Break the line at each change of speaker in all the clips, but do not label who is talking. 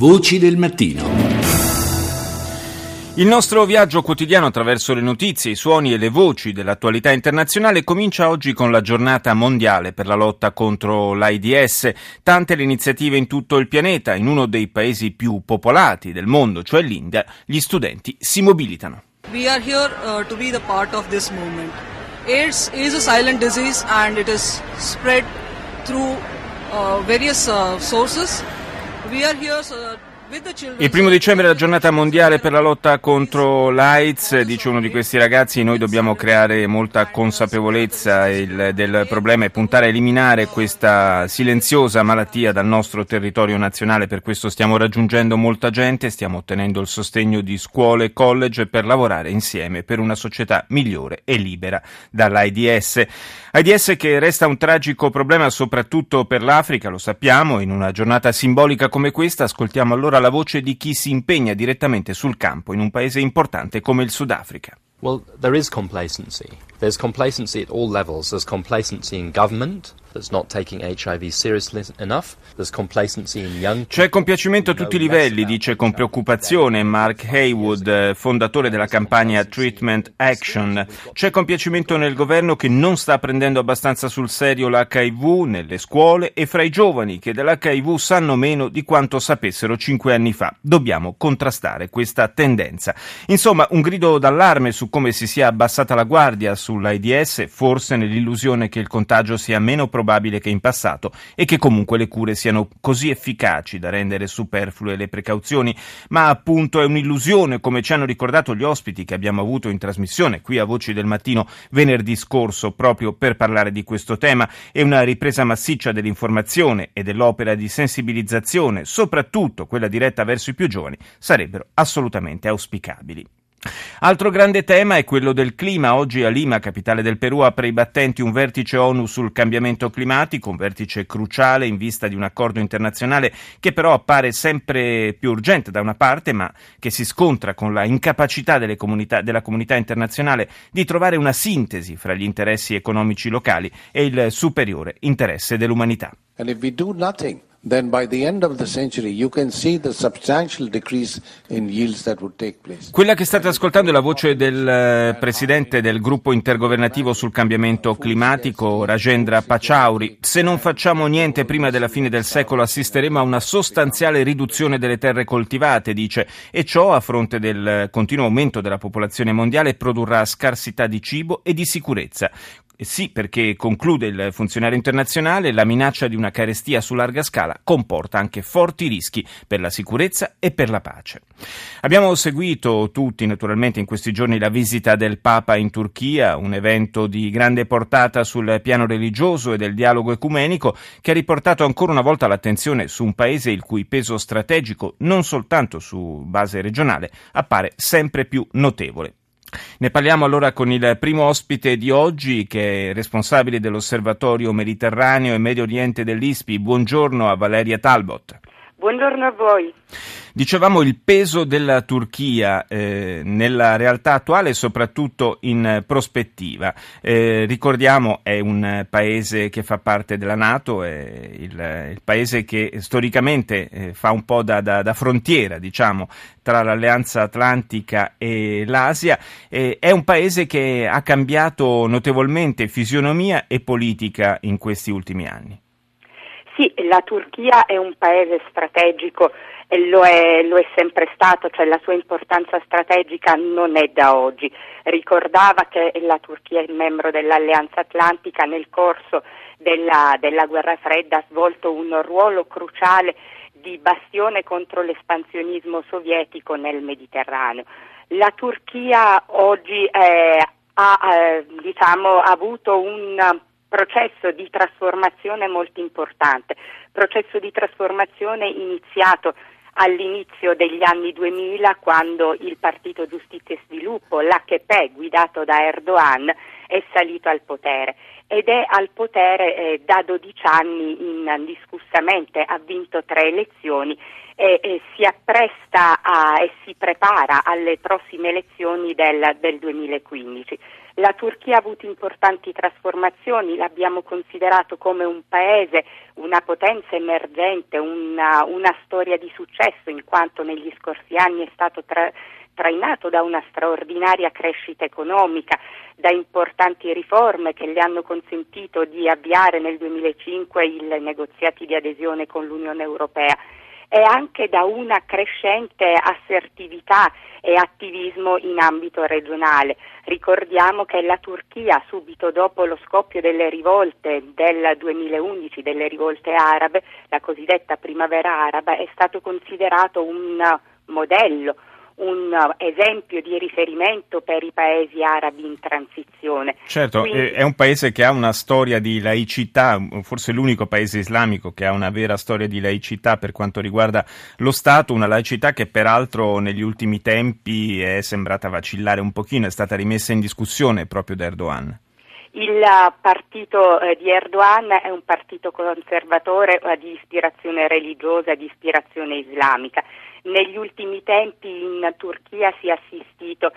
Voci del mattino.
Il nostro viaggio quotidiano attraverso le notizie, i suoni e le voci dell'attualità internazionale comincia oggi con la giornata mondiale per la lotta contro l'AIDS. Tante le iniziative in tutto il pianeta, in uno dei paesi più popolati del mondo, cioè l'India, gli studenti si mobilitano.
We are here uh, to be the part of this movement. AIDS is a silent disease and it is spread through uh, various uh, sources. We are here so
il primo dicembre è la giornata mondiale per la lotta contro l'AIDS, dice uno di questi ragazzi, noi dobbiamo creare molta consapevolezza. Il, del problema e puntare a eliminare questa silenziosa malattia dal nostro territorio nazionale, per questo stiamo raggiungendo molta gente, stiamo ottenendo il sostegno di scuole e college per lavorare insieme per una società migliore e libera dall'AIDS. AIDS che resta un tragico problema soprattutto per l'Africa, lo sappiamo, in una giornata simbolica come questa. Ascoltiamo allora la voce di chi si impegna direttamente sul campo in un paese importante come il Sudafrica.
Well, there is complacency. There's complacency at all levels. There's complacency in government
C'è compiacimento a tutti i livelli, dice con preoccupazione Mark Haywood, fondatore della campagna Treatment Action. C'è compiacimento nel governo che non sta prendendo abbastanza sul serio l'HIV nelle scuole e fra i giovani che dell'HIV sanno meno di quanto sapessero cinque anni fa. Dobbiamo contrastare questa tendenza. Insomma, un grido d'allarme su come si sia abbassata la guardia sull'AIDS, forse nell'illusione che il contagio sia meno probabile che in passato e che comunque le cure siano così efficaci da rendere superflue le precauzioni, ma appunto è un'illusione, come ci hanno ricordato gli ospiti che abbiamo avuto in trasmissione qui a Voci del Mattino venerdì scorso proprio per parlare di questo tema e una ripresa massiccia dell'informazione e dell'opera di sensibilizzazione, soprattutto quella diretta verso i più giovani, sarebbero assolutamente auspicabili. Altro grande tema è quello del clima. Oggi a Lima, capitale del Perù, apre i battenti un vertice ONU sul cambiamento climatico, un vertice cruciale in vista di un accordo internazionale che però appare sempre più urgente da una parte, ma che si scontra con la incapacità comunità, della comunità internazionale di trovare una sintesi fra gli interessi economici locali e il superiore interesse dell'umanità.
And if we do nothing,
Quella che state ascoltando è la voce del eh, presidente del gruppo intergovernativo sul cambiamento climatico, Rajendra Pachauri. Se non facciamo niente prima della fine del secolo assisteremo a una sostanziale riduzione delle terre coltivate, dice, e ciò a fronte del continuo aumento della popolazione mondiale produrrà scarsità di cibo e di sicurezza. Sì, perché conclude il funzionario internazionale, la minaccia di una carestia su larga scala comporta anche forti rischi per la sicurezza e per la pace. Abbiamo seguito tutti naturalmente in questi giorni la visita del Papa in Turchia, un evento di grande portata sul piano religioso e del dialogo ecumenico che ha riportato ancora una volta l'attenzione su un paese il cui peso strategico, non soltanto su base regionale, appare sempre più notevole. Ne parliamo allora con il primo ospite di oggi che è responsabile dell'Osservatorio Mediterraneo e Medio Oriente dell'ISPI. Buongiorno a Valeria Talbot.
Buongiorno a voi.
Dicevamo il peso della Turchia eh, nella realtà attuale e soprattutto in prospettiva. Eh, ricordiamo è un paese che fa parte della Nato, è il, il paese che storicamente eh, fa un po' da, da, da, frontiera diciamo, tra l'Alleanza Atlantica e l'Asia. è un paese che ha cambiato notevolmente fisionomia e politica in questi ultimi anni.
Sì, la Turchia è un paese strategico e lo è, lo è, sempre stato, cioè la sua importanza strategica non è da oggi. Ricordava che la Turchia è membro dell'Alleanza Atlantica nel corso della, della guerra fredda ha svolto un ruolo cruciale di bastione contro l'espansionismo sovietico nel Mediterraneo. La Turchia oggi eh, ha eh, diciamo, avuto un processo di trasformazione molto importante, processo di trasformazione iniziato all'inizio degli anni 2000 quando il Partito Giustizia e Sviluppo, l'AKP guidato da Erdogan, è salito al potere ed è al potere eh, da 12 anni indiscussamente, ha vinto tre elezioni e, e si appresta a, e si prepara alle prossime elezioni del, del 2015. La Turchia ha avuto importanti trasformazioni, l'abbiamo considerato come un paese, una potenza emergente, una, una storia di successo in quanto negli scorsi anni è stato tra, trainato da una straordinaria crescita economica, da importanti riforme che le hanno consentito di avviare nel 2005 i negoziati di adesione con l'Unione Europea e anche da una crescente assertività e attivismo in ambito regionale. Ricordiamo che la Turchia, subito dopo lo scoppio delle rivolte del 2011, delle rivolte arabe, la cosiddetta primavera araba, è stato considerato un modello, un esempio di riferimento per i paesi arabi in transizione.
Certo, Quindi, è un paese che ha una storia di laicità, forse l'unico paese islamico che ha una vera storia di laicità per quanto riguarda lo Stato, una laicità che peraltro negli ultimi tempi è sembrata vacillare un pochino, è stata rimessa in discussione proprio da Erdogan.
Il partito eh, di Erdogan è un partito conservatore eh, di ispirazione religiosa, di ispirazione islamica. Negli ultimi tempi in Turchia si è assistito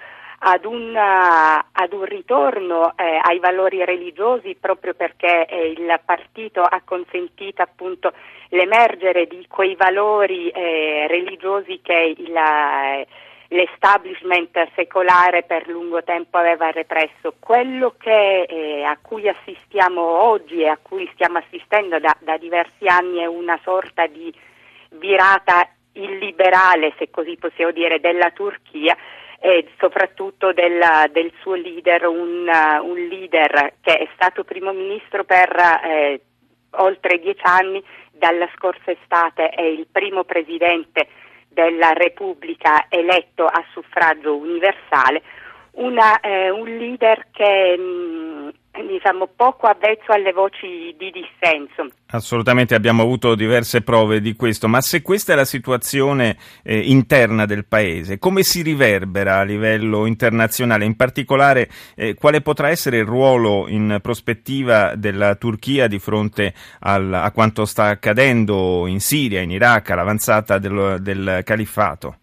ad un, uh, ad un ritorno eh, ai valori religiosi proprio perché eh, il partito ha consentito appunto l'emergere di quei valori eh, religiosi che il, eh, l'establishment secolare per lungo tempo aveva represso. Quello che, eh, a cui assistiamo oggi e a cui stiamo assistendo da, da diversi anni è una sorta di virata illiberale, se così possiamo dire, della Turchia e soprattutto della, del suo leader, un, un, leader che è stato primo ministro per eh, oltre dieci anni, dalla scorsa estate è il primo presidente della Repubblica eletto a suffragio universale, una, eh, un leader che mh, diciamo, poco avvezzo alle voci di dissenso.
Assolutamente, abbiamo avuto diverse prove di questo, ma se questa è la situazione eh, interna del Paese, come si riverbera a livello internazionale? In particolare, eh, quale potrà essere il ruolo in prospettiva della Turchia di fronte al, a quanto sta accadendo in Siria, in Iraq, all'avanzata del, del califfato?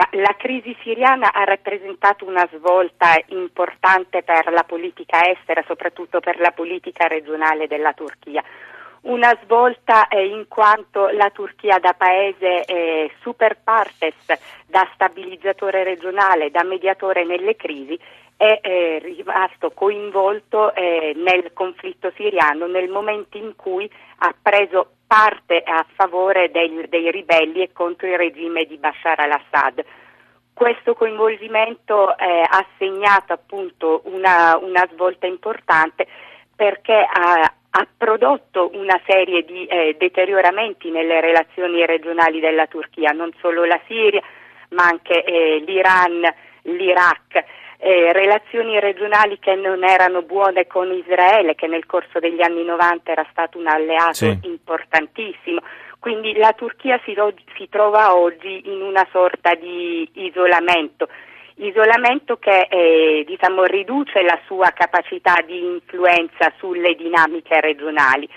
Ma la crisi siriana ha rappresentato una svolta importante per la politica estera, soprattutto per la politica regionale della Turchia. Una svolta eh, in quanto la Turchia da paese eh, super partes, da stabilizzatore regionale, da mediatore nelle crisi, è eh, rimasto coinvolto eh, nel conflitto siriano nel momento in cui ha preso parte a favore del, dei ribelli e contro il regime di Bashar al-Assad. Questo coinvolgimento eh, ha segnato appunto una, una, svolta importante perché ha, ha, prodotto una serie di eh, deterioramenti nelle relazioni regionali della Turchia, non solo la Siria ma anche eh, l'Iran, l'Iraq eh, relazioni regionali che non erano buone con Israele, che nel corso degli anni 90 era stato un alleato sì. importantissimo. Quindi la Turchia si, si trova oggi in una sorta di isolamento isolamento che eh, diciamo, riduce la sua capacità di influenza sulle dinamiche regionali.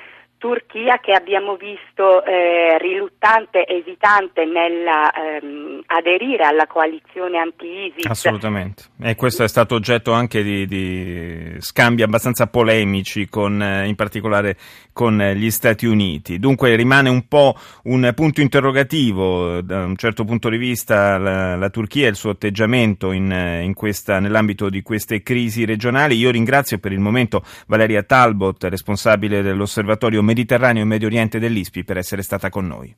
Turchia che abbiamo visto eh, riluttante, esitante nell'aderire ehm, alla coalizione anti-ISIS.
Assolutamente, e questo è stato oggetto anche di, di scambi abbastanza polemici, con, eh, in particolare con gli Stati Uniti. Dunque rimane un po' un punto interrogativo da un certo punto di vista la, la Turchia e il suo atteggiamento in, in questa, nell'ambito di queste crisi regionali. Io ringrazio per il momento Valeria Talbot, responsabile dell'osservatorio Mediterraneo e Medio Oriente dell'ISPI per essere stata con noi.